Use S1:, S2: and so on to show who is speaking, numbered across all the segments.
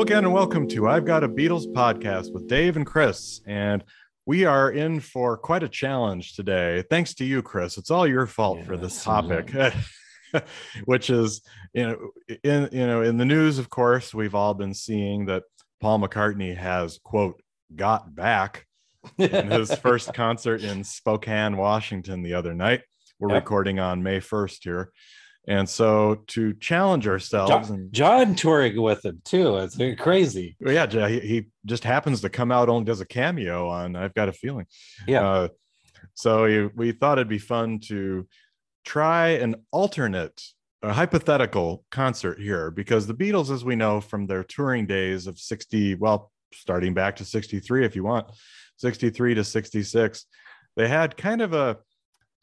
S1: Hello again, and welcome to I've Got a Beatles podcast with Dave and Chris. And we are in for quite a challenge today. Thanks to you, Chris. It's all your fault
S2: Yeah,
S1: for this topic, which is you know in you know in the news. Of course, we've all been seeing that Paul McCartney has quote got back in his first concert in Spokane, Washington, the other night. We're
S2: Yep.
S1: recording on May first here, and so to challenge ourselves
S2: John,
S1: and
S2: John touring with him too. It's crazy.
S1: Yeah, he, he just happens to come out only does a cameo on I've Got a Feeling.
S2: Yeah.
S1: Uh, so you, we thought it'd be fun to try an alternate, a hypothetical concert here because the Beatles, as we know from their touring days of 60, well, starting back to 63, if you want, 63 to 66, they had kind of a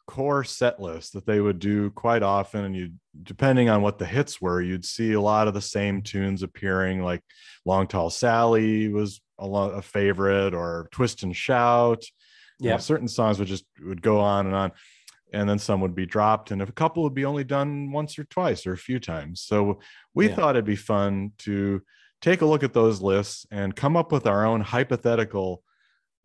S1: core set list that they would do quite often and you depending on what the hits were you'd see a lot of the same tunes appearing like long tall sally was a, lo- a favorite or twist and shout you know,
S2: Yeah.
S1: certain songs would just would go on and on and then some would be dropped and a couple would be only done once or twice or a few times so we
S2: Yeah.
S1: thought it'd be fun to take a look at those lists and come up with our own hypothetical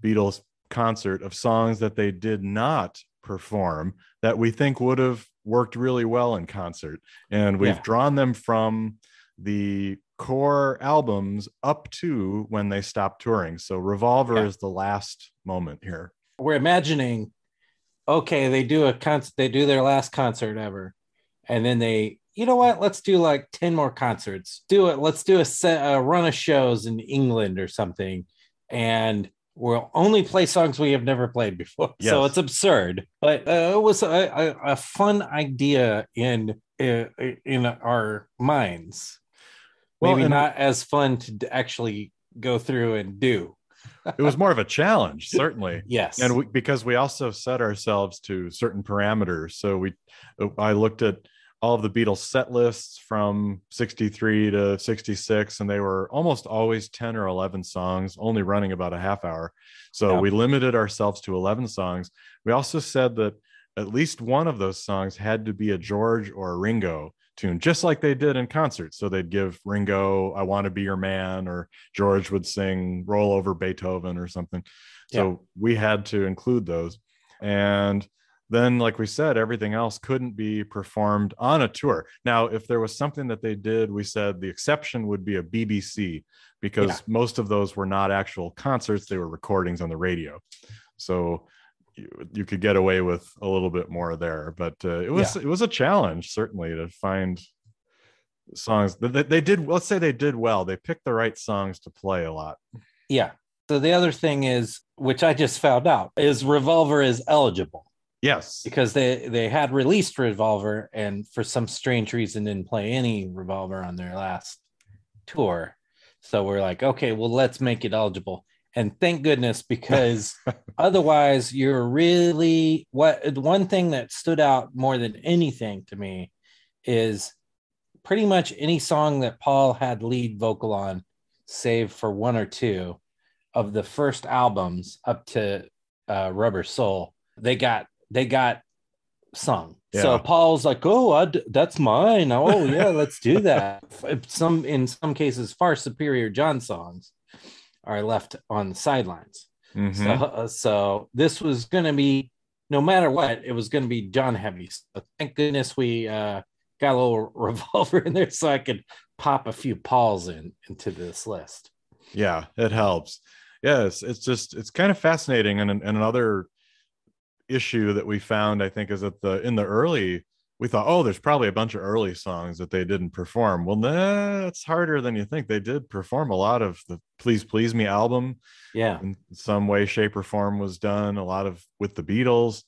S1: beatles concert of songs that they did not perform that we think would have worked really well in concert and we've
S2: Yeah.
S1: drawn them from the core albums up to when they stopped touring so revolver
S2: Yeah.
S1: is the last moment here
S2: We're imagining, okay, they do a concert, they do their last concert ever, and then they, you know what? Let's do like ten more concerts. Do it. Let's do a set, a run of shows in England or something, and we'll only play songs we have never played before. So it's absurd, but uh, it was a, a, a fun idea in in our minds.
S1: Well,
S2: Maybe
S1: and-
S2: not as fun to actually go through and do.
S1: it was more of a challenge certainly
S2: Yes.
S1: and we, because we also set ourselves to certain parameters so we i looked at all of the beatles set lists from 63 to 66 and they were almost always 10 or 11 songs only running about a half hour. So
S2: Yeah.
S1: we limited ourselves to 11 songs. We also said that at least one of those songs had to be a george or a ringo tune just like they did in concert. So they'd give ringo i want to be your man or george would sing roll over beethoven or something. So we had to include those. And then like we said everything else couldn't be performed on a tour. Now if there was something that they did we said the exception would be a bbc because
S2: Yeah.
S1: most of those were not actual concerts they were recordings on the radio. So you, you could get away with a little bit more there but uh, it was it was a challenge certainly to find songs that they, they did let's say they did well they picked the right songs to play a lot.
S2: Yeah. So the other thing is, which I just found out, is Revolver is eligible
S1: yes
S2: because they they had released Revolver and for some strange reason didn't play any Revolver on their last tour. So we're like, okay, well let's make it eligible. And thank goodness because otherwise you're really what one thing that stood out more than anything to me is pretty much any song that Paul had lead vocal on, save for one or two of the first albums up to uh, Rubber Soul, they got they got sung. So Paul's like, "Oh, I d- that's mine. Oh, yeah, let's do that." Some in some cases, far superior John songs are left on the sidelines.
S1: Mhm.
S2: So, uh, so this was going to be, no matter what, it was going to be John heavy. So thank goodness we uh, got a little revolver in there so I could pop a few Pauls in into this list.
S1: yeah it helps yes it's just it's kind of fascinating and, and another issue that we found i think is that the in the early we thought oh there's probably a bunch of early songs that they didn't perform. Well nah, it's harder than you think. They did perform a lot of the please please me album.
S2: Yeah,
S1: in some way shape or form was done a lot of with the beatles.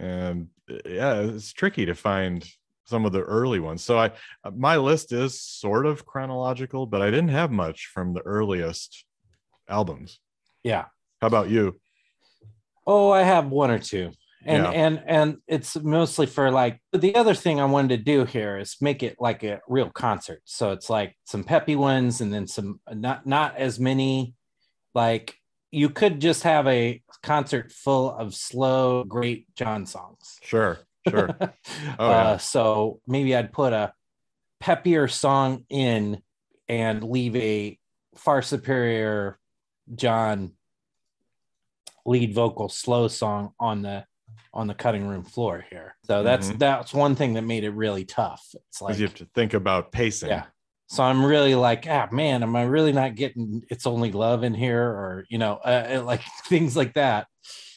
S1: And yeah it's tricky to find some of the early ones. So i my list is sort of chronological but i didn't have much from the earliest albums.
S2: Yeah.
S1: how about you
S2: Oh, I have one or two. And
S1: Yeah.
S2: and and it's mostly for like the other thing I wanted to do here is make it like a real concert. So it's like some peppy ones and then some not not as many like you could just have a concert full of slow great John songs.
S1: sure sure Oh,
S2: uh, so maybe I'd put a peppier song in and leave a far superior John lead vocal slow song on the on the cutting room floor here. So that's
S1: Mhm.
S2: that's one thing that made it really tough. It's like
S1: you have to think about pacing.
S2: yeah. So I'm really like, ah, man, am I really not getting "It's Only Love" in here, or you know, uh, like things like that.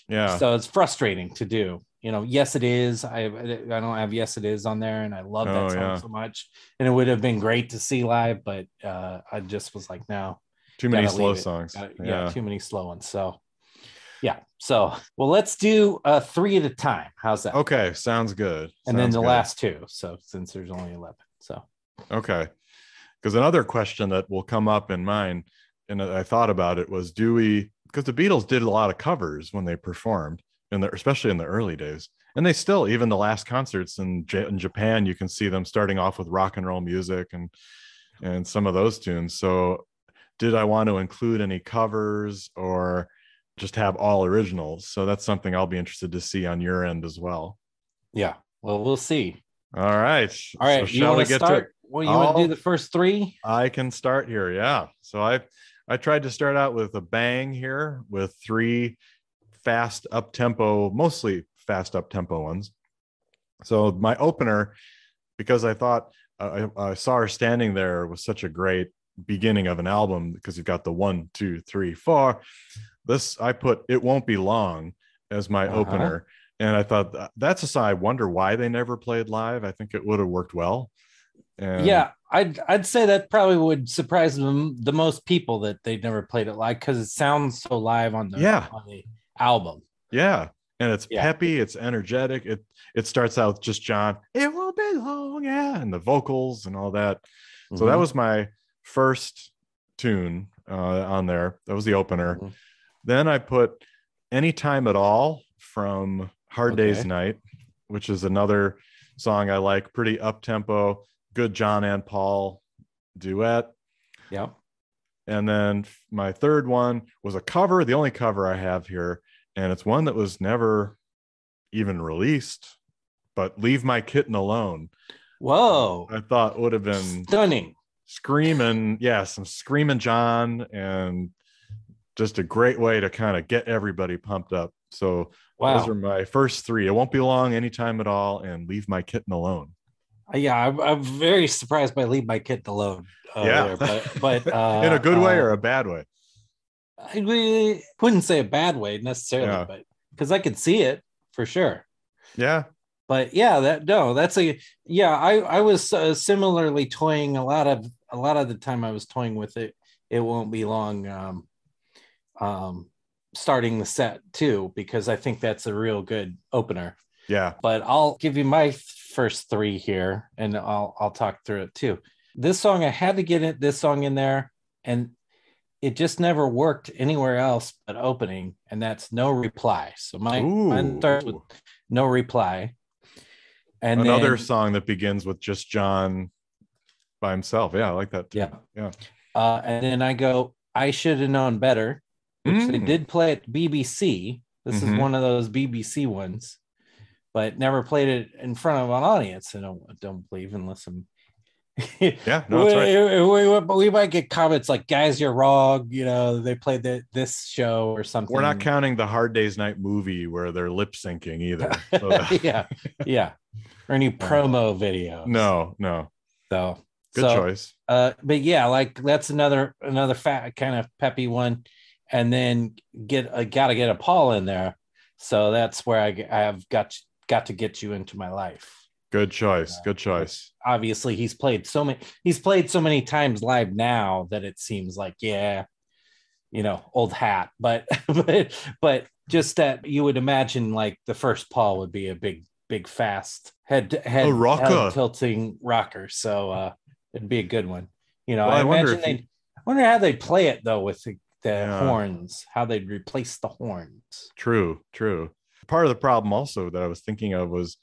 S1: Yeah.
S2: So it's frustrating to do. You know, yes, it is. I I don't have yes, it is on there, and I love that
S1: Oh,
S2: song
S1: yeah.
S2: so much. And it would have been great to see live, but uh, I just was like, no,
S1: Too many slow songs.
S2: Gotta-
S1: yeah.
S2: yeah, too many slow ones. So, yeah. So, well, let's do uh, three at a time. How's that?
S1: Okay. Sounds good.
S2: And then the
S1: good.
S2: last two. So, since there's only 11. So,
S1: Okay. Because another question that will come up in mine, and I thought about it was do we, because the Beatles did a lot of covers when they performed, in the, especially in the early days. And they still, even the last concerts in, J- in Japan, you can see them starting off with rock and roll music and and some of those tunes. So, did I want to include any covers or just have all originals? So that's something I'll be interested to see on your end as well.
S2: yeah. Well, we'll see.
S1: All right.
S2: All right.
S1: So
S2: you
S1: shall we
S2: want to
S1: get to
S2: start? Well, you want to do the first three?
S1: I can start here. Yeah. So I I tried to start out with a bang here with three fast up tempo, mostly fast up tempo ones. So my opener, because I thought uh, I, I saw her standing there was such a great beginning of an album because you've got the one, two, three, four. This I put it won't be long as my
S2: Uh-huh.
S1: opener. And I thought that's a song. I wonder why they never played live. I think it would have worked well. And
S2: yeah, I'd I'd say that probably would surprise them the most people that they've never played it live because it sounds so live on the
S1: Yeah.
S2: on the album.
S1: Yeah. And it's
S2: Yeah.
S1: peppy, it's energetic. It it starts out just John, it won't be long, yeah, and the vocals and all that. So that
S2: Mhm.
S1: was my first tune uh, on there. That was the opener.
S2: Mhm.
S1: Then I put Anytime at All from Hard Day's Night, which is another song I like, pretty up tempo, good John and Paul duet.
S2: Yeah.
S1: And then my third one was a cover, the only cover I have here, and it's one that was never even released, but Leave My Kitten Alone.
S2: Whoa.
S1: I thought would have been
S2: Stunning.
S1: screaming, yeah, some screaming John, and just a great way to kind of get everybody pumped up. So
S2: Wow.
S1: those are my first three. It won't be long anytime at all, and Leave My Kitten Alone.
S2: Uh, yeah, I'm, I'm very surprised by leave my kitten alone. Uh,
S1: Yeah.
S2: there, but but uh,
S1: In a good way
S2: uh,
S1: or a bad way?
S2: I wouldn't say a bad way necessarily,
S1: Yeah.
S2: but because I could see it for sure.
S1: Yeah.
S2: But yeah, that no, that's a yeah. I I was uh, similarly toying a lot of a lot of the time. I was toying with it. It won't be long. Um, um, starting the set too because I think that's a real good opener.
S1: Yeah.
S2: but I'll give you my first three here and I'll I'll talk through it too. This song I had to get it this song in there and it just never worked anywhere else but opening and that's no reply. So my mine starts with no reply. And
S1: Another
S2: then,
S1: song that begins with just John by himself. Yeah, I like that. Too.
S2: yeah.
S1: Yeah.
S2: Uh, and then I go I should have known better, which they
S1: Mm.
S2: did play at BBC. This
S1: Mhm.
S2: is one of those BBC ones, but never played it in front of an audience. I don't, I don't believe unless I'm
S1: Yeah, no, that's right.
S2: we, we, we- we might get comments like, "Guys, you're wrong." You know, they played the, this show or something.
S1: We're not counting the Hard Day's Night movie where they're lip syncing either. So
S2: yeah, yeah, or any promo video.
S1: no, no.
S2: so
S1: Good
S2: so,
S1: choice.
S2: Uh, but yeah, like that's another another fat kind of peppy one, and then get I got to get a Paul in there. So that's where I, I have got got to get you into my life.
S1: Good choice.
S2: Yeah.
S1: Good choice.
S2: obviously he's played so many he's played so many times live now that it seems like yeah you know old hat but but but just that you would imagine like the first paul would be a big big fast head head, head tilting rocker so uh it'd be a good one you know
S1: Well,
S2: i,
S1: I wonder
S2: imagine
S1: if
S2: they
S1: he-
S2: I wonder how they play it though with the,
S1: Yeah.
S2: horns how they'd replace the horns
S1: True, true. Part of the problem also that I was thinking of was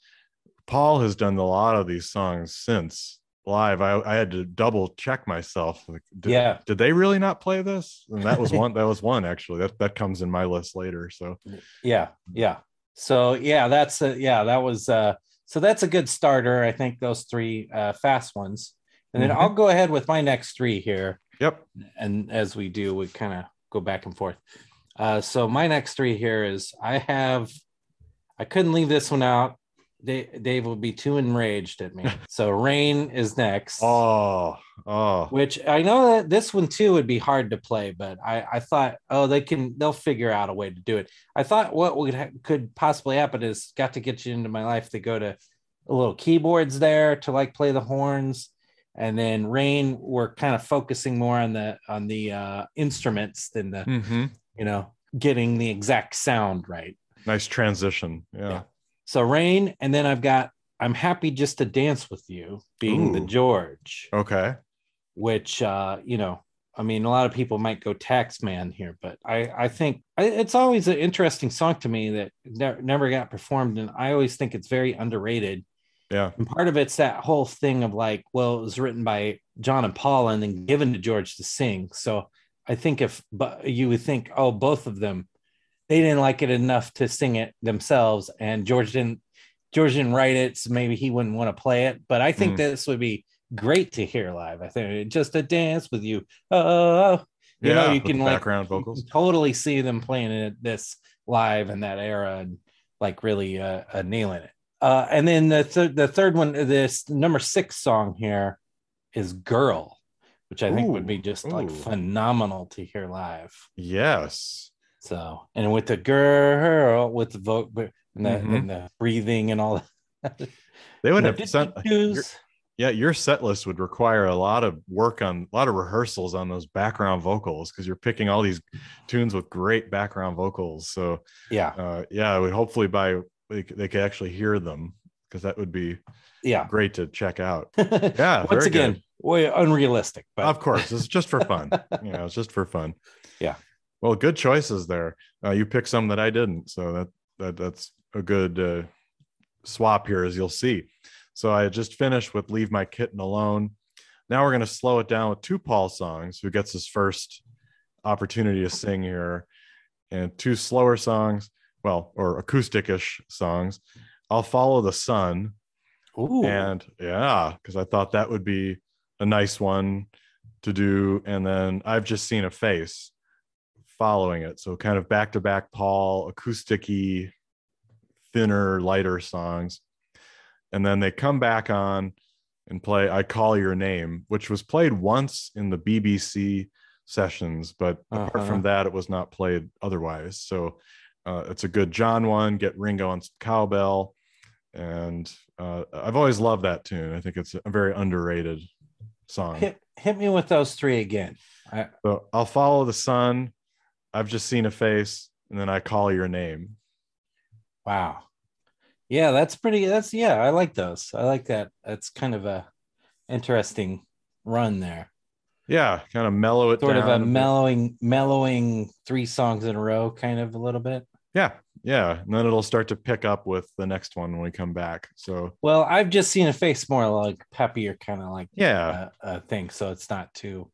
S1: Paul has done a lot of these songs since live. I, I had to double check myself. Like, did,
S2: Yeah.
S1: Did they really not play this? And that was one. that was one actually. That that comes in my list later. So
S2: yeah yeah so yeah that's a, yeah that was uh so that's a good starter i think those three uh fast ones and then
S1: Mhm.
S2: i'll go ahead with my next three here
S1: Yep.
S2: And as we do, we kind of go back and forth. Uh, so my next three here is I have, I couldn't leave this one out. Dave, Dave will be too enraged at me. so Rain is next.
S1: Oh, oh.
S2: Which I know that this one too would be hard to play, but I, I thought, oh, they can, they'll figure out a way to do it. I thought what would ha- could possibly happen is got to get you into my life to go to a little keyboards there to like play the horns, and then Rain we're kind of focusing more on the on the uh, instruments than the
S1: hmm
S2: you know getting the exact sound right.
S1: Nice transition. Yeah.
S2: Yeah. So Rain, and then I've got I'm happy just to dance with you, being the George,
S1: Okay.
S2: which uh, you know, I mean, a lot of people might go tax man here, but I I think I, it's always an interesting song to me that ne- never got performed, and I always think it's very underrated.
S1: Yeah.
S2: And part of it's that whole thing of like, well, it was written by John and Paul and then given to George to sing. So I think if but you would think, oh, both of them, they didn't like it enough to sing it themselves, and George didn't. George didn't write it, so maybe he wouldn't want to play it. But I think
S1: Mm.
S2: this would be great to hear live. I think just a dance with you. Oh, you
S1: yeah.
S2: know, you can like
S1: background vocals.
S2: totally see them playing it this live in that era and like really uh, uh nailing it. Uh, and then the th- the third one, this number six song here is "Girl," which I think would be
S1: Ooh,
S2: just like phenomenal to hear live.
S1: Yes.
S2: So, and with the girl, with the vote and the,
S1: Mhm.
S2: and the breathing and all that.
S1: They would have sent. Yeah, your set list would require a lot of work on a lot of rehearsals on those background vocals because you're picking all these tunes with great background vocals. So
S2: Yeah,
S1: uh, yeah, I would hopefully by they, they could actually hear them because that would be
S2: yeah.
S1: great to check out. Yeah,
S2: Once
S1: very
S2: again,
S1: good.
S2: way unrealistic, but
S1: of course, it's just for fun. you know, it's just for fun.
S2: Yeah.
S1: Well, good choices there. Uh, you picked some that I didn't, so that that that's a good uh, swap here, as you'll see. So I just finished with "Leave My Kitten Alone." Now we're going to slow it down with two Paul songs. Who gets his first opportunity to sing here, and two slower songs, well, or acoustic-ish songs. I'll follow the sun
S2: Ooh.
S1: and yeah because i thought that would be a nice one to do and then i've just seen a face following it so kind of back to back paul acousticy thinner lighter songs and then they come back on and play i call your name which was played once in the bbc sessions but apart
S2: Uh-huh.
S1: from that it was not played otherwise so uh, it's a good john one get ringo on some cowbell and uh, I've always loved that tune. I think it's a very underrated song.
S2: hit hit me with those three again. I,
S1: So I'll follow the sun. I've just seen a face, and then I call your name.
S2: wow. Yeah, that's pretty. That's yeah. I like those. I like that. That's kind of a interesting run there.
S1: Yeah, kind of mellow it
S2: Sort
S1: down.
S2: of a
S1: bit.
S2: mellowing, mellowing three songs in a row, kind of a little bit.
S1: Yeah, yeah, and then it'll start to pick up with the next one when we come back. So
S2: Well, I've just seen a face more like peppier, kind of like
S1: yeah,
S2: uh, uh, thing, so it's not too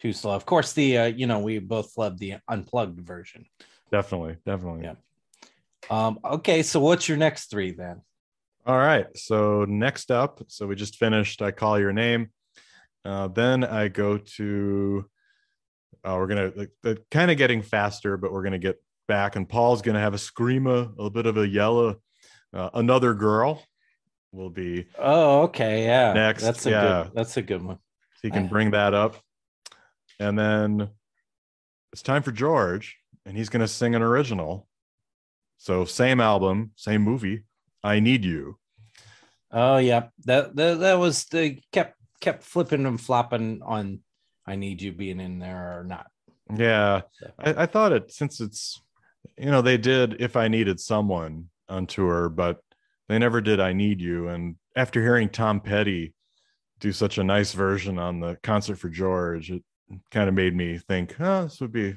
S2: too slow. Of course, the uh, you know we both love the unplugged version.
S1: definitely, definitely.
S2: Yeah. Um, okay, so what's your next three then?
S1: All right. So next up, so we just finished. I call your name. Uh, then I go to. Uh, we're gonna like, kind of getting faster, but we're gonna get back, and Paul's gonna have a screamer, a bit of a yellow. Uh, another girl will be.
S2: Oh, okay, yeah.
S1: Next,
S2: that's a
S1: yeah.
S2: good. That's a good one.
S1: He can
S2: I-
S1: bring that up, and then it's time for George, and he's gonna sing an original. So same album, same movie. I need you.
S2: Oh, yeah. That that, that was the kept kept flipping and flopping on. I need you being in there or not.
S1: Yeah,
S2: So-
S1: I, I thought it since it's you know they did if I needed someone on tour, but they never did I need you. And after hearing Tom Petty do such a nice version on the concert for George, it kind of made me think, oh, this would be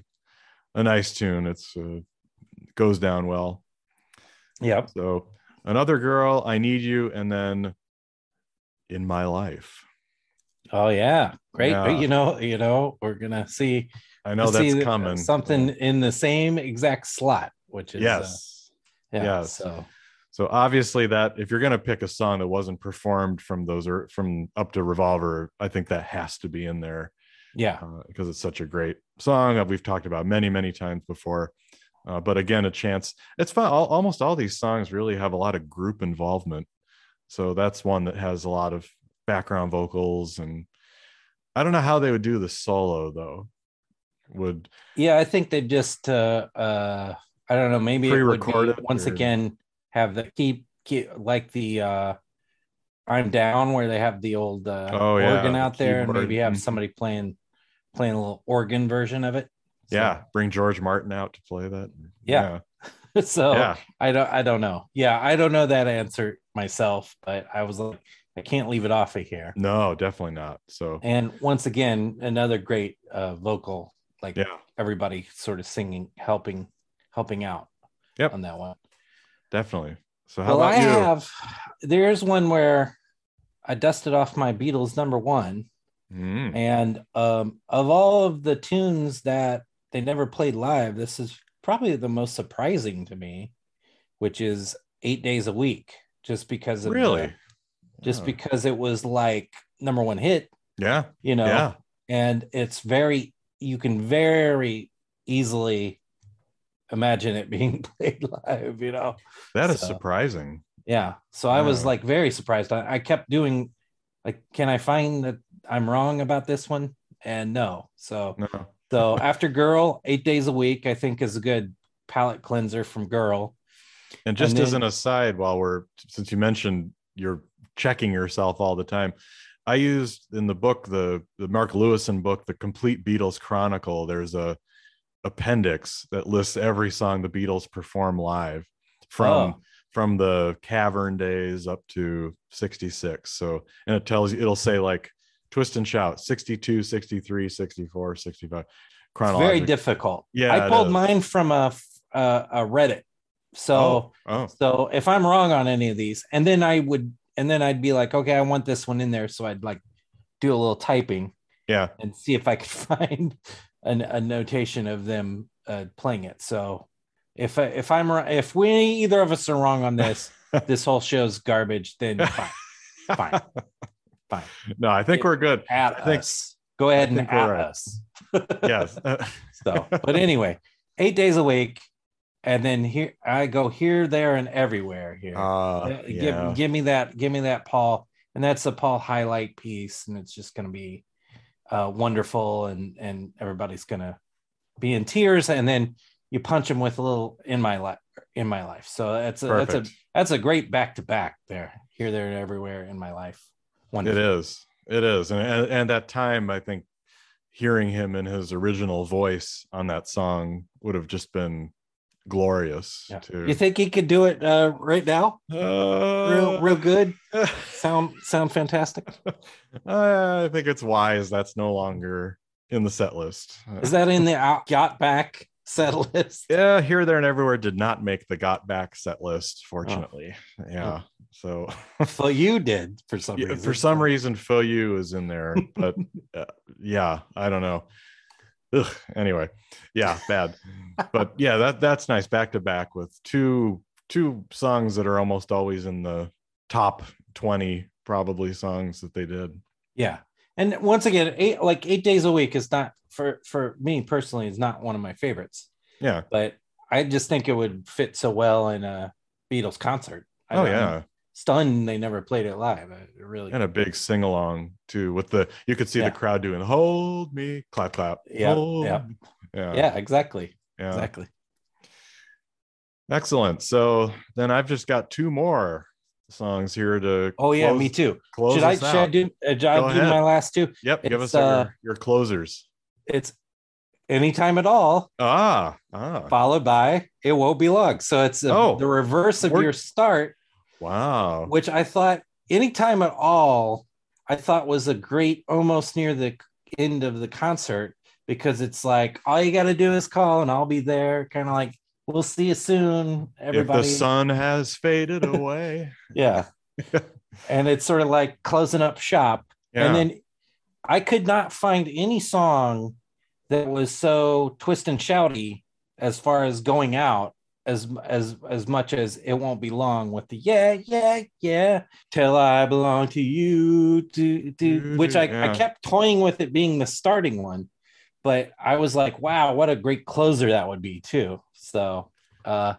S1: a nice tune. It's uh, goes down well.
S2: Yep.
S1: So another girl, I need you, and then in my life.
S2: Oh yeah, great.
S1: Yeah.
S2: You know, you know, we're gonna see.
S1: I know that's
S2: th-
S1: coming.
S2: Something in the same exact slot, which is uh,
S1: Yes.
S2: yeah.
S1: yes.
S2: So
S1: So obviously that if you're gonna pick a song that wasn't performed from those or from up to Revolver, I think that has to be in there.
S2: Yeah.
S1: uh, because it's such a great song that we've talked about many, many times before. Uh, but again, a chance. It's fun. All, almost all these songs really have a lot of group involvement. So that's one that has a lot of background vocals. And I don't know how they would do the solo though. Would
S2: Yeah, I think they just uh uh I don't know, maybe it would be,
S1: Pre-recorded
S2: once
S1: or-
S2: again have the keep, keep like the uh I'm down where they have the old uh
S1: Oh, yeah,
S2: organ
S1: the
S2: out there and maybe have
S1: Mhm.
S2: somebody playing playing a little organ version of it. So-
S1: yeah, bring George Martin out to play that.
S2: Yeah. so
S1: Yeah.
S2: I don't I don't know. Yeah, I don't know that answer myself, but I was like, I can't leave it off of here.
S1: No, definitely not. So
S2: And once again, another great uh vocal, like
S1: yeah,
S2: everybody sort of singing, helping, helping out
S1: Yep.
S2: on that one.
S1: definitely. So how
S2: well,
S1: about
S2: I
S1: you?
S2: have there's one where I dusted off my Beatles number one,
S1: Mm,
S2: and um, of all of the tunes that they never played live, this is probably the most surprising to me, which is Eight Days a Week, just because of the-
S1: really?
S2: just
S1: Oh,
S2: because it was like number one hit,
S1: yeah,
S2: you know,
S1: yeah.
S2: and it's very you can very easily imagine it being played live, you know.
S1: That is
S2: So-
S1: surprising.
S2: Yeah. So I was like very surprised. I, I kept doing like, can I find that I'm wrong about this one? And no. So
S1: No.
S2: so after girl, eight days a week, I think is a good palate cleanser from girl.
S1: And just
S2: And
S1: as an aside, while we're since you mentioned you're checking yourself all the time, I used in the book the the Mark Lewisohn book, the Complete Beatles Chronicle. There's a appendix that lists every song the Beatles perform live from
S2: Oh.
S1: from the cavern days up to 66 so and it tells you it'll say like twist and shout 62 63 64 65
S2: It's
S1: chronological
S2: very difficult.
S1: Yeah,
S2: I pulled mine from a a, a Reddit. So
S1: oh, oh
S2: so if I'm wrong on any of these, and then I would and then I'd be like, okay, I want this one in there. So I'd like do a little typing
S1: yeah
S2: and see if I could find an, a notation of them uh, playing it. So if I, if I'm if we either of us are wrong on this, this whole show's garbage. Then fine, fine, fine.
S1: no i think we're good
S2: At
S1: I think-
S2: us. Go ahead
S1: I
S2: and at
S1: right.
S2: us.
S1: yes
S2: So, but anyway, eight days a week, and then here I go here, there, and everywhere. Here,
S1: uh,
S2: Uh,
S1: yeah.
S2: give give me that, give me that Paul, and that's the Paul highlight piece, and it's just going to be uh, wonderful, and and everybody's going to be in tears, and then you punch him with a little in my life, in my life. So that's a that's a that's a great back to back there, here, there, and everywhere in my life.
S1: it
S2: Wonderful.
S1: is it is and, and and that time i think hearing him in his original voice on that song would have just been glorious
S2: Yeah.
S1: to
S2: You think he could do it uh, right now?
S1: Uh,
S2: Real, real good. Sound, sound fantastic.
S1: I think it's wise that's no longer in the set list.
S2: Is that in the out, got back set list?
S1: yeah, here, there, and everywhere did not make the got back set list, fortunately. Yeah. So
S2: Well, you did for some
S1: yeah,
S2: reason.
S1: for some reason, You is in there, but uh, yeah, I don't know. Ugh, anyway, yeah, bad. But yeah, that that's nice back to back with two two songs that are almost always in the top 20 probably songs that they did.
S2: Yeah, and once again, eight like eight days a week is not for for me personally is not one of my favorites,
S1: Yeah.
S2: but I just think it would fit so well in a Beatles concert. I
S1: Oh yeah.
S2: Stunned they never played it live. It really,
S1: and a big sing along too with the you could see
S2: Yeah.
S1: the crowd doing hold me clap clap
S2: Yeah, yeah.
S1: yeah
S2: yeah, exactly,
S1: yeah.
S2: exactly.
S1: excellent so then i've just got two more songs here to
S2: Oh yeah,
S1: close-
S2: me too.
S1: close
S2: Should I should I do? Uh, should I do my last two?
S1: yep give us
S2: uh,
S1: your, your closers
S2: It's anytime at all.
S1: ah ah
S2: followed by it won't be long. So it's the-
S1: Oh,
S2: the reverse of your start,
S1: wow
S2: which I thought anytime at all, I thought was a great almost near the end of the concert because it's like all you got to do is call and I'll be there. Kind of like we'll see you soon, everybody.
S1: if the sun has faded away
S2: yeah. and it's sort of like closing up shop.
S1: yeah
S2: And then I could not find any song that was so twist and shouty as far as going out as as as much as it won't be long with the yeah yeah yeah till I belong to you to do which I,
S1: Yeah.
S2: I kept toying with it being the starting one, but I was like, wow, what a great closer that would be too. So uh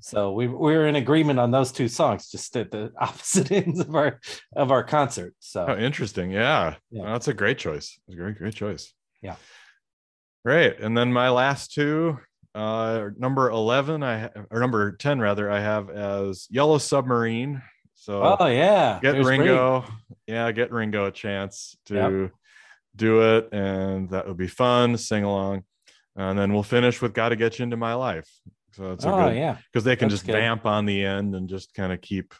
S2: so we we were in agreement on those two songs, just at the opposite ends of our of our concert. So
S1: Oh, interesting. Yeah.
S2: Yeah.
S1: That's a great choice. It's a great, great choice.
S2: Yeah.
S1: Great. And then my last two, uh, number 11, I or number 10 rather, I have as Yellow Submarine. So
S2: oh yeah,
S1: get Ringo. Yeah, get Ringo a chance to
S2: Yep.
S1: do it. And that would be fun, sing along. And then we'll finish with Gotta Get You Into My Life. So that's a
S2: Oh
S1: good
S2: yeah,
S1: because they can
S2: That's
S1: just
S2: good.
S1: vamp on the end and just kind of keep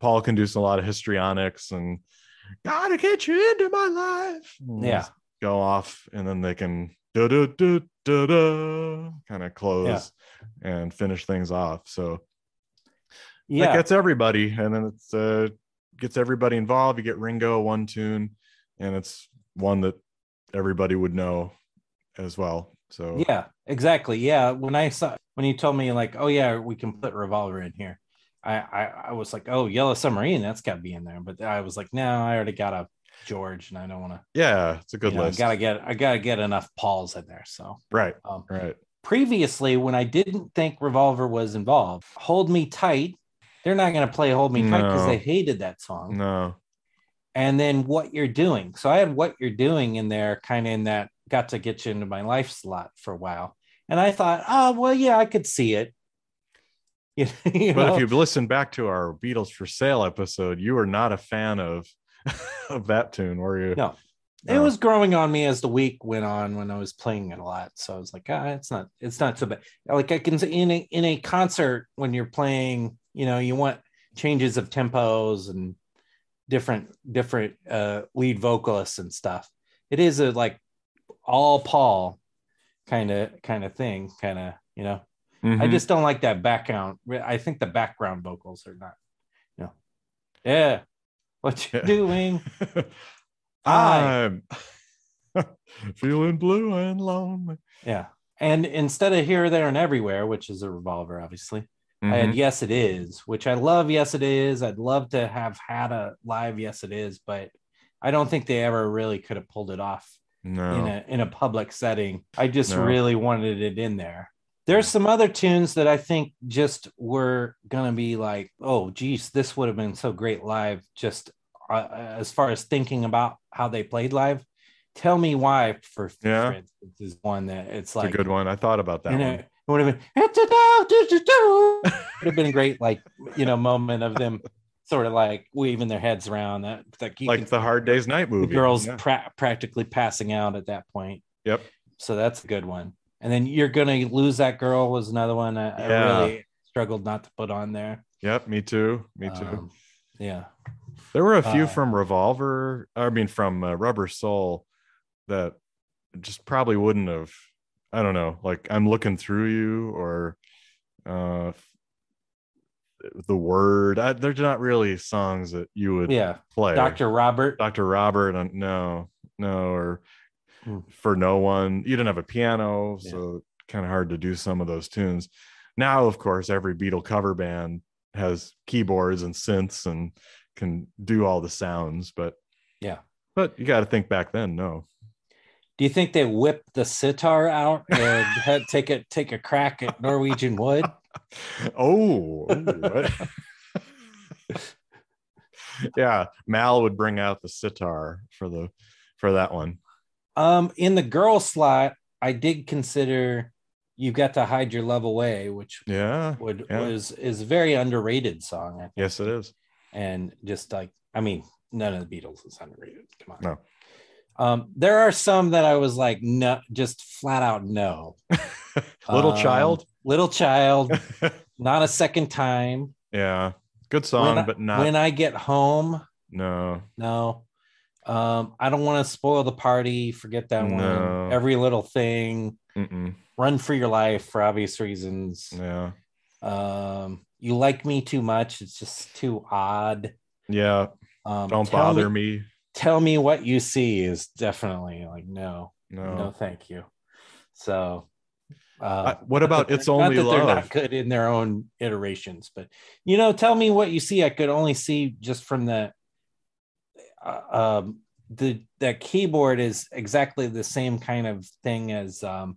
S1: Paul can do a lot of histrionics and gotta get you into my life. And
S2: Yeah.
S1: Go off and then they can da da da da da kind of close and finish things off. So that
S2: yeah.
S1: gets everybody and then it's uh gets everybody involved. You get Ringo one tune and it's one that everybody would know as well. So
S2: Yeah, exactly. Yeah, when I saw when you told me like, oh yeah, we can put Revolver in here, I I, I was like, oh, Yellow Submarine, that's got to be in there. But I was like, no, I already got a George, and I don't want to.
S1: yeah, it's a good
S2: You know, I
S1: list.
S2: gotta get I gotta get enough Pauls in there. So
S1: right,
S2: um,
S1: right.
S2: previously, when I didn't think Revolver was involved, Hold Me Tight. They're not going to play Hold Me Tight because they hated that song.
S1: No.
S2: and then what you're doing. So I had what you're doing in there, kind of in that got to get you into my life slot for a while. And I thought, oh well, yeah, I could see it. You, you
S1: But if you listen back to our Beatles for Sale episode, you were not a fan of of that tune, were you?
S2: No. it was growing on me as the week went on when I was playing it a lot. So I was like, ah, it's not, it's not so bad. Like I can say in a in a concert when you're playing, you know, you want changes of tempos and different different uh lead vocalists and stuff. It is a like all Paul kind of kind of thing, kind of, you know. I
S1: Mhm.
S2: just don't like that background. I think the background vocals are not, you know. Yeah. What you
S1: Yeah.
S2: doing?
S1: I'm feeling blue and lonely.
S2: Yeah. And instead of here, there, and everywhere, which is a revolver, obviously, I
S1: Mhm.
S2: had Yes It Is, which I love. Yes It Is. I'd love to have had a live Yes It Is, but I don't think they ever really could have pulled it off in a in a public setting. I just
S1: No.
S2: really wanted it in there. There's some other tunes that I think just were gonna be like, oh, geez, this would have been so great live. Just uh, as far as thinking about how they played live, tell me why. For,
S1: Yeah.
S2: for instance, is one that it's
S1: It's
S2: like
S1: a good one. I thought about that
S2: you know,
S1: one.
S2: it would have been it would have been a great like you know moment of them sort of like waving their heads around that like
S1: Like the Hard Day's Night
S2: the
S1: movie.
S2: girls
S1: Yeah.
S2: pra- practically passing out at that point.
S1: Yep.
S2: So that's a good one. And then you're gonna lose that girl was another one I, I really struggled not to put on there.
S1: Yep. Me too. Me too.
S2: Um, yeah.
S1: There were a few
S2: Uh,
S1: from Revolver, I mean, from uh, Rubber Soul that just probably wouldn't have. I don't know. Like I'm looking through you, or uh, the word. I, they're not really songs that you would
S2: Yeah.
S1: play.
S2: Dr. Robert.
S1: Dr. Robert. uh, No, no, or
S2: Hmm.
S1: for no one. You didn't have a piano,
S2: Yeah.
S1: so kind of hard to do some of those tunes. Now, of course, every Beatle cover band has keyboards and synths and can do all the sounds, but
S2: Yeah.
S1: but you got to think back then. No,
S2: Do you think they whipped the sitar out and take a take a crack at Norwegian wood?
S1: oh, what? yeah, Mal would bring out the sitar for the for that one.
S2: Um, in the girl slot, I did consider you've got to hide your love away, which
S1: Yeah,
S2: would
S1: Yeah.
S2: was is a very underrated song.
S1: Yes, it is.
S2: and just like I mean, none of the Beatles is underrated. Come on.
S1: No.
S2: Um, there are some that I was like, no, just flat out no.
S1: Little
S2: Um,
S1: child.
S2: Little child, not a second time.
S1: yeah, good song,
S2: I,
S1: but not
S2: when I get home,
S1: no.
S2: no. Um, I don't want to spoil the party. Forget that
S1: No.
S2: one. Every little thing.
S1: Mm-mm.
S2: Run for your life for obvious reasons.
S1: Yeah,
S2: Um, you like me too much. It's just too odd.
S1: yeah.
S2: Um,
S1: Don't bother
S2: me.
S1: me.
S2: Tell me what you see is definitely like no.
S1: No.
S2: no thank you so Uh,
S1: Uh, what about It's Only
S2: not that they're not good in their own iterations, but you know, tell me what you see. I could only see just from the uh, um, the that keyboard is exactly the same kind of thing as um,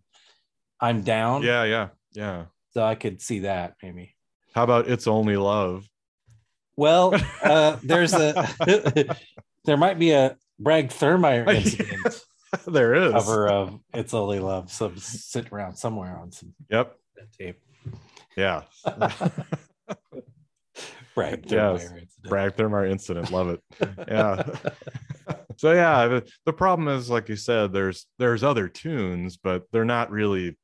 S2: I'm down.
S1: yeah, yeah, yeah.
S2: so I could see that maybe.
S1: How about It's Only Love?
S2: Well, uh, there's a there might be a Bragg Thermire incident
S1: there is.
S2: cover of "It's Only Love," so sitting around somewhere on some
S1: Yep.
S2: tape.
S1: Yeah.
S2: Bragg
S1: Yes.
S2: Thermire incident.
S1: Bragg Thermar incident. Love it. Yeah. so yeah, the, the problem is, like you said, there's there's other tunes, but they're not really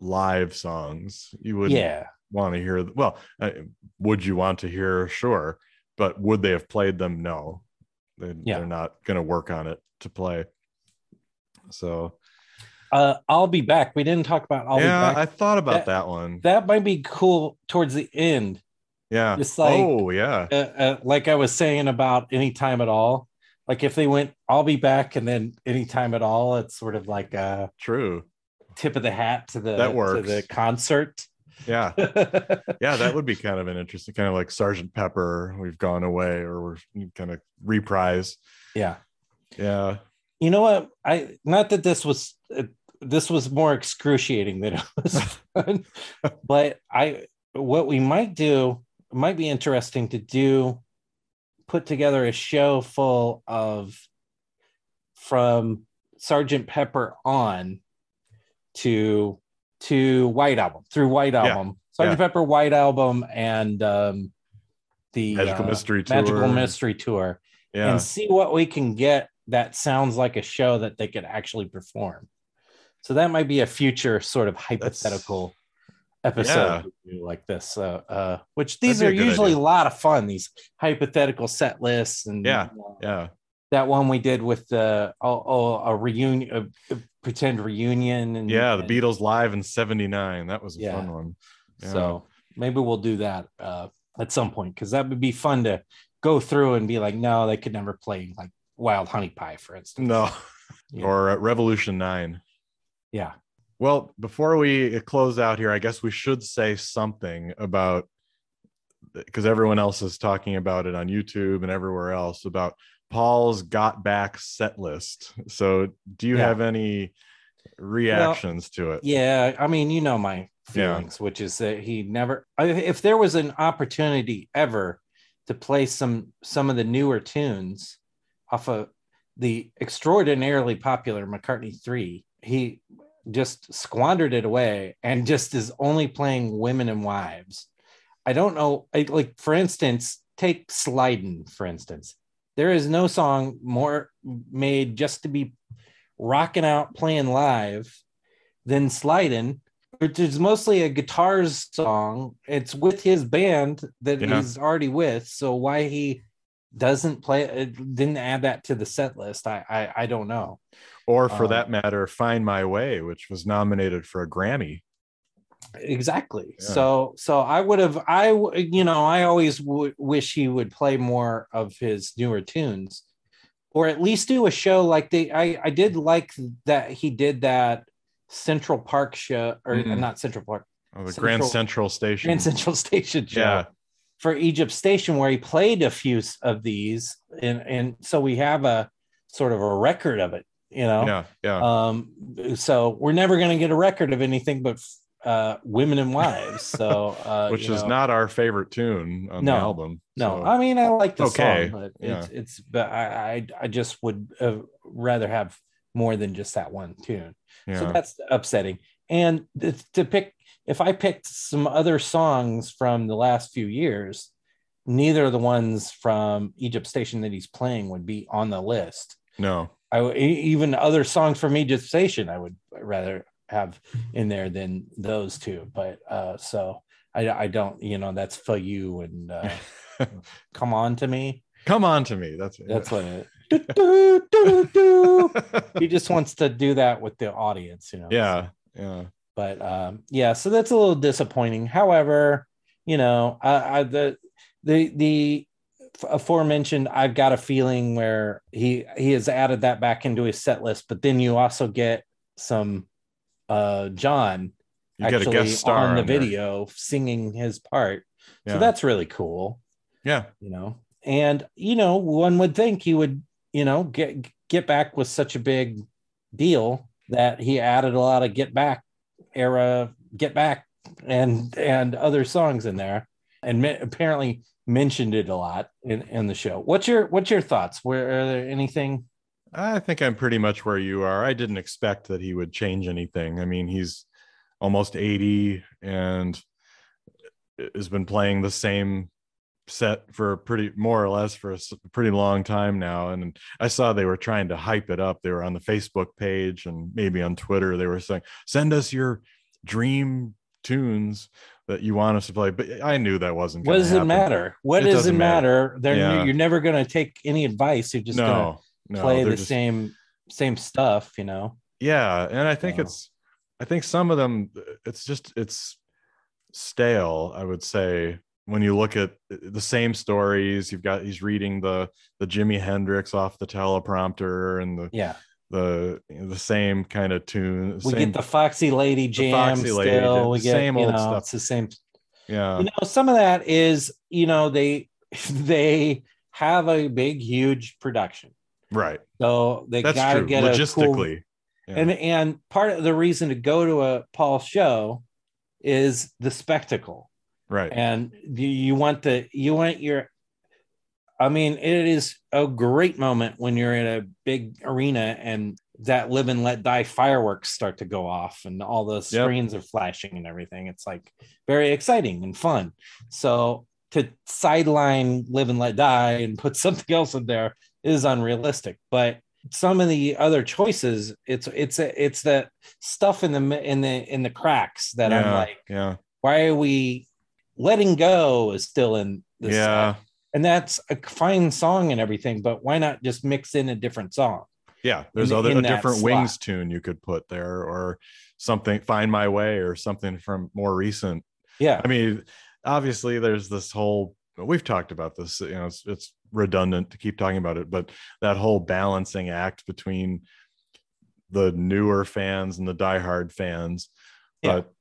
S1: live songs. You would
S2: yeah,
S1: want to hear. Well, uh, would you want to hear? Sure, but would they have played them? No, they,
S2: Yeah.
S1: they're not going to work on it to play. So
S2: uh, I'll be back. We didn't talk about I'll
S1: yeah,
S2: be back.
S1: I thought about
S2: That-
S1: that, one.
S2: that might be cool towards the end.
S1: Yeah.
S2: It's like
S1: oh yeah.
S2: uh, uh, like I was saying about anytime at all. Like if they went, I'll be back, and then anytime at all, it's sort of like a
S1: True.
S2: tip of the hat to the
S1: That
S2: to
S1: works.
S2: the concert.
S1: Yeah. yeah, that would be kind of an interesting kind of like Sergeant Pepper. We've gone away, or we're kind of reprise.
S2: yeah.
S1: Yeah.
S2: You know what? I not that this was uh, this was more excruciating than it was fun, but I what we might do might be interesting to do put together a show full of from Sergeant Pepper on to to White Album through White
S1: Yeah.
S2: Album, Sergeant Pepper White Album, and um, the
S1: Magical
S2: uh,
S1: Mystery Tour.
S2: Magical Mystery Tour
S1: Yeah.
S2: and see what we can get that sounds like a show that they could actually perform. So that might be a future sort of hypothetical episode do like this. Uh, uh, which these
S1: That'd
S2: are
S1: a
S2: usually
S1: idea.
S2: a lot of fun. These hypothetical set lists and
S1: Yeah.
S2: uh,
S1: Yeah.
S2: that one we did with the oh, oh a reunion, a, pretend reunion, and
S1: Yeah. The
S2: and
S1: Beatles live in 79. That was a
S2: Yeah.
S1: fun one. Yeah.
S2: So maybe we'll do that uh, at some point because that would be fun to go through and be like, no, they could never play like Wild Honey Pie, for instance.
S1: No.
S2: Yeah.
S1: Or uh, Revolution 9.
S2: Yeah.
S1: Well, before we close out here, I guess we should say something about because everyone else is talking about it on YouTube and everywhere else about Paul's got back set list. So, do you
S2: Yeah.
S1: have any reactions to it?
S2: Yeah, I mean, you know my
S1: Yeah.
S2: feelings, which is that he never. If there was an opportunity ever to play some some of the newer tunes off of the extraordinarily popular McCartney Three, he just squandered it away and just is only playing women and wives. I don't know, I, like for instance, take Slidin, for instance. There is no song more made just to be rocking out playing live than Slidin, which is mostly a guitars song. It's with his band that
S1: Yeah.
S2: he's already with. So why he doesn't play it didn't add that to the set list, I I, I don't know.
S1: Or for
S2: Um,
S1: that matter, Find My Way, which was nominated for a Grammy.
S2: Exactly.
S1: Yeah.
S2: So so I would have i you know I always w- wish he would play more of his newer tunes, or at least do a show like they. I I did like that he did that Central Park show or
S1: Mhm.
S2: not Central Park
S1: Oh, the
S2: Central-
S1: Grand Central Station.
S2: Grand Central Station show
S1: yeah.
S2: For Egypt Station where he played a few of these and and so we have a sort of a record of it. You know.
S1: Yeah. Yeah.
S2: Um, so we're never going to get a record of anything but uh, women and wives. So, uh,
S1: which is
S2: know,
S1: not our favorite tune on
S2: No,
S1: the album.
S2: no.
S1: so-
S2: I mean, I like the
S1: Okay,
S2: song, but
S1: yeah.
S2: it's it's. But I I, I just would uh, rather have more than just that one tune.
S1: yeah.
S2: So that's upsetting. And to pick, if I picked some other songs from the last few years, neither of the ones from Egypt Station that he's playing would be on the list.
S1: no.
S2: I w- even other songs from Egypt Station I would rather have in there than those two. But uh, so I, I don't, you know, that's for you and uh, come on to me.
S1: Come on to me. That's
S2: That's what it. Do, do, do, do. He just wants to do that with the audience, you know.
S1: yeah. Yeah.
S2: But um, yeah, so that's a little disappointing. However, you know, I, I the the the aforementioned I've got a feeling where he he has added that back into his set list, but then you also get some uh John
S1: You get a
S2: actually
S1: guest star
S2: on the
S1: on
S2: video singing his part.
S1: Yeah.
S2: So that's really cool,
S1: yeah,
S2: you know. And you know, one would think he would, you know, get get back with such a big deal that he added a lot of get back era get back and and other songs in there and me- apparently mentioned it a lot in, in the show what's your what's your thoughts Where are there anything
S1: I think I'm pretty much where you are. I didn't expect that he would change anything. I mean, he's almost 80 and has been playing the same set for pretty more or less for a pretty long time now and i saw they were trying to hype it up. They were on the facebook page and maybe on twitter they were saying send us your dream tunes that you want us to play. But i knew that wasn't
S2: what does it matter? What
S1: It
S2: does it
S1: matter.
S2: matter,
S1: Yeah.
S2: you're never going to take any advice. You're just going to
S1: no
S2: play the
S1: just-
S2: same same stuff you know?
S1: Yeah and i think
S2: Wow.
S1: it's i think some of them it's just it's stale i would say when you look at the same stories you've got he's reading the the jimi hendrix off the teleprompter and the
S2: yeah.
S1: the the same kind of tune
S2: we
S1: same,
S2: get the foxy lady jam
S1: Foxy Lady
S2: still.
S1: jam,
S2: we get
S1: same old
S2: know
S1: stuff.
S2: it's the same
S1: yeah.
S2: You know some of that is you know they they have a big huge production.
S1: Right.
S2: So they
S1: that's
S2: gotta
S1: true
S2: get a cool
S1: logistically. Yeah.
S2: and and part of the reason to go to a paul show is the spectacle
S1: right.
S2: And you, you want the you want your i mean it is a great moment when you're in a big arena and that live and let die fireworks start to go off and all the screens are flashing and everything. It's like very exciting and fun. So to sideline live and let die and put something else in there is unrealistic. But some of the other choices it's it's it's that stuff in the in the in the cracks that i'm like
S1: yeah.
S2: why are we letting go is still in this
S1: yeah
S2: song. and that's a fine song and everything but why not just mix in a different song
S1: yeah there's
S2: in-
S1: other
S2: in
S1: different
S2: slot.
S1: wings tune you could put there or something find my way or something from more recent
S2: yeah
S1: I mean, obviously, there's this whole. We've talked about this. You know, it's, it's redundant to keep talking about it, but that whole balancing act between the newer fans and the diehard fans.
S2: Yeah.
S1: But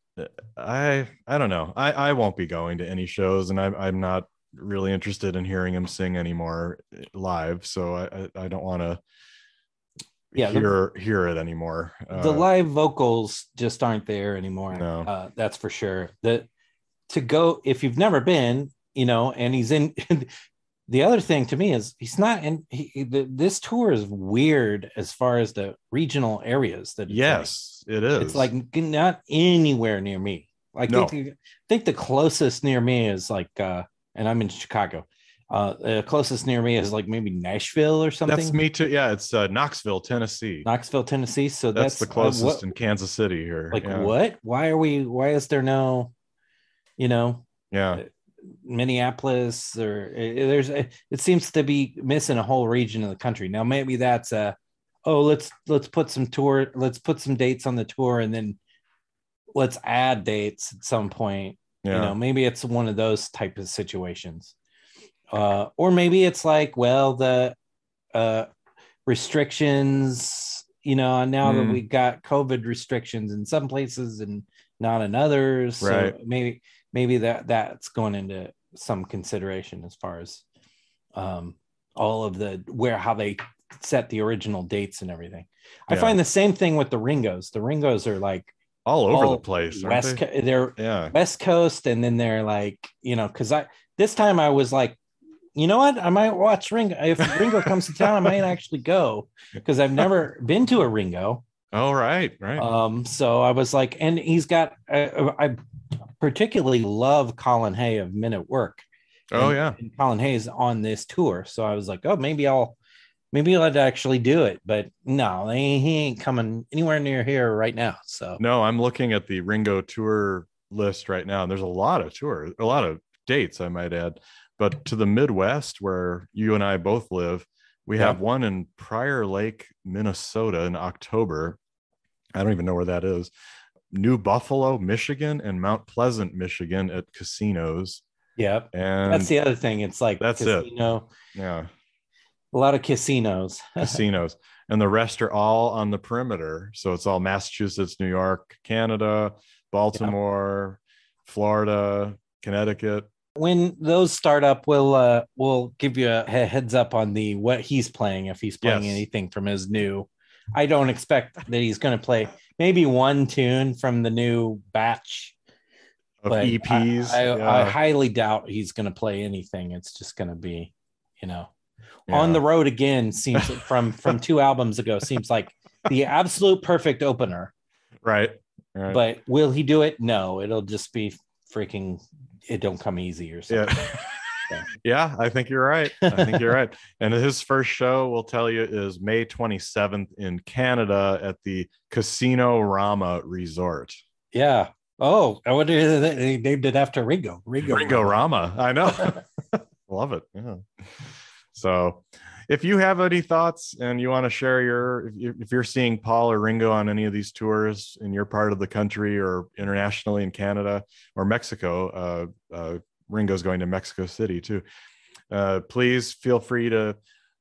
S1: I, I don't know. I, I won't be going to any shows, and I'm, I'm not really interested in hearing him sing anymore uh, live. So I, I, I don't want to.
S2: Yeah, the-
S1: hear hear it anymore.
S2: the
S1: Uh,
S2: live vocals just aren't there anymore
S1: No.
S2: uh, that's for sure that to go if you've never been you know and he's in the other thing to me is he's not in he, the, this tour is weird as far as the regional areas that
S1: yes, it is.
S2: it's like not anywhere near me. Like
S1: No.
S2: I think, I think the closest near me is like, uh, and I'm in Chicago. Uh, the closest near me is like maybe Nashville or something.
S1: that's me too. Yeah, it's uh, Knoxville, Tennessee.
S2: Knoxville, Tennessee. So
S1: that's,
S2: that's,
S1: the
S2: uh,
S1: closest
S2: what-
S1: in Kansas City here.
S2: like
S1: yeah.
S2: what? Why are we? Why is there no, you know,
S1: Yeah,
S2: Minneapolis or uh, there's? It seems to be missing a whole region of the country. Now maybe that's a, oh let's let's put some tour, let's put some dates on the tour, and then let's add dates at some point.
S1: yeah,
S2: you know maybe it's one of those type of situations uh or maybe it's like well the uh restrictions you know now that
S1: Mm.
S2: we got covid restrictions in some places and not in others so maybe maybe that that's going into some consideration as far as um all of the where how they set the original dates and everything i find the same thing with the ringos the ringos are like
S1: all over
S2: all
S1: the place.
S2: west
S1: they?
S2: Co- they're
S1: yeah,
S2: West Coast, and then they're like, you know, because I this time I was like, you know what, I might watch Ringo. If Ringo comes to town, I might actually go because I've never been to a Ringo.
S1: All right, right.
S2: Um, so I was like, and he's got, uh, I particularly love Colin Hay of Men at Work.
S1: oh
S2: and-
S1: yeah,
S2: and Colin Hay's on this tour. So I was like, oh, maybe I'll, maybe I'd actually do it. But no, he, he ain't coming anywhere near here right now. So
S1: no, I'm looking at the Ringo tour list right now. and There's a lot of tours, a lot of dates, I might add. But to the Midwest, where you and I both live, we
S2: Yeah.
S1: have one in Prior Lake, Minnesota, in October. I don't even know where that is. New Buffalo, Michigan, and Mount Pleasant, Michigan, at casinos.
S2: yeah,
S1: And
S2: that's the other thing. It's like
S1: That's it.
S2: casino,
S1: yeah,
S2: a lot of casinos.
S1: casinos and the rest are all on the perimeter so it's all massachusetts new york canada Baltimore, Florida, Connecticut.
S2: When those start up, we'll uh, we'll give you a heads up on the what he's playing if he's playing
S1: Yes.
S2: anything from his new. I don't expect that he's going to play maybe one tune from the new batch,
S1: Of
S2: but
S1: EPs.
S2: I, I,
S1: yeah,
S2: I highly doubt he's going to play anything. It's just going to be, you know, on the road again. Seems from from two albums ago. Seems like the absolute perfect opener.
S1: right. right.
S2: But will he do it? No, it'll just be freaking. It don't come easy or something.
S1: yeah.
S2: Yeah.
S1: yeah, I think you're right. I think you're right. And his first show, we'll tell you, is May 27th in Canada at the Casino Rama Resort.
S2: Yeah. Oh, I wonder if they they named it after Ringo. Ringo.
S1: Ringo Rama. I know. Love it. Yeah. So if you have any thoughts and you want to share your, if, you, if you're seeing Paul or Ringo on any of these tours in your part of the country or internationally in Canada or Mexico, uh, uh, Ringo's going to Mexico City too. Uh, please feel free to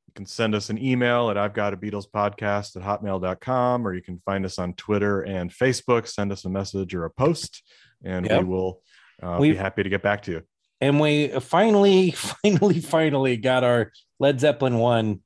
S1: you can send us an email at I've got a Beatles podcast at hotmail.com, or you can find us on Twitter and Facebook. Send us a message or a post, and
S2: Yep.
S1: we will uh, be happy to get back to you.
S2: And we finally, finally, finally got our Led Zeppelin one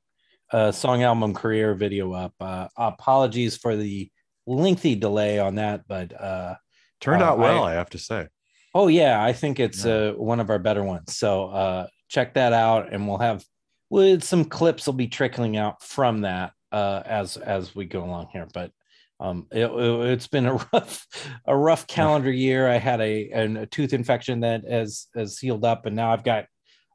S2: uh, song album career video up. Uh, apologies for the lengthy delay on that, but uh,
S1: Turned
S2: Uh,
S1: out well,
S2: I-
S1: I, have to say.
S2: oh yeah, I think it's
S1: Yeah.
S2: uh, one of our better ones. So uh, check that out, and we'll have with some clips will be trickling out from that uh, as as we go along here. But um, it, has been a rough a rough calendar year. I had a, an- a tooth infection that has has healed up, and now I've got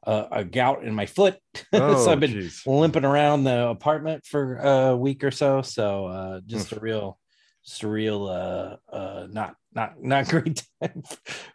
S2: a, a gout in my foot.
S1: Oh,
S2: so I've been
S1: geez.
S2: limping around the apartment for a week or so. So uh, just a real, just a real, uh, uh, not not not great time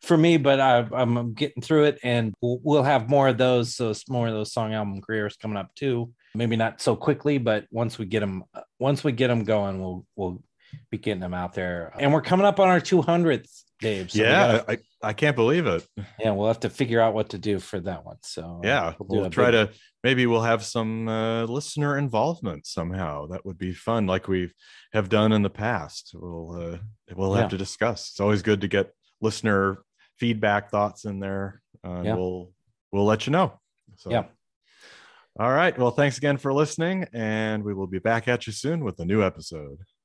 S2: for me. But I, I'm, I'm getting through it, and we'll, we'll have more of those. So more of those song album careers coming up too. Maybe not so quickly, but once we get them, once we get them going, we'll we'll be getting them out there. And we're coming up on our 200th, Dave. So
S1: yeah,
S2: gotta-
S1: I, I can't believe it.
S2: yeah, we'll have to figure out what to do for that one. So
S1: Yeah,
S2: do
S1: we'll try
S2: big-
S1: to maybe we'll have some uh, listener involvement somehow. That would be fun, like we have done in the past. We'll uh, we'll
S2: Yeah.
S1: have to discuss. It's always good to get listener feedback, thoughts in there. Uh,
S2: Yeah.
S1: We'll we'll let you know. So.
S2: Yeah.
S1: All right. Well, thanks again for listening, and we will be back at you soon with a new episode.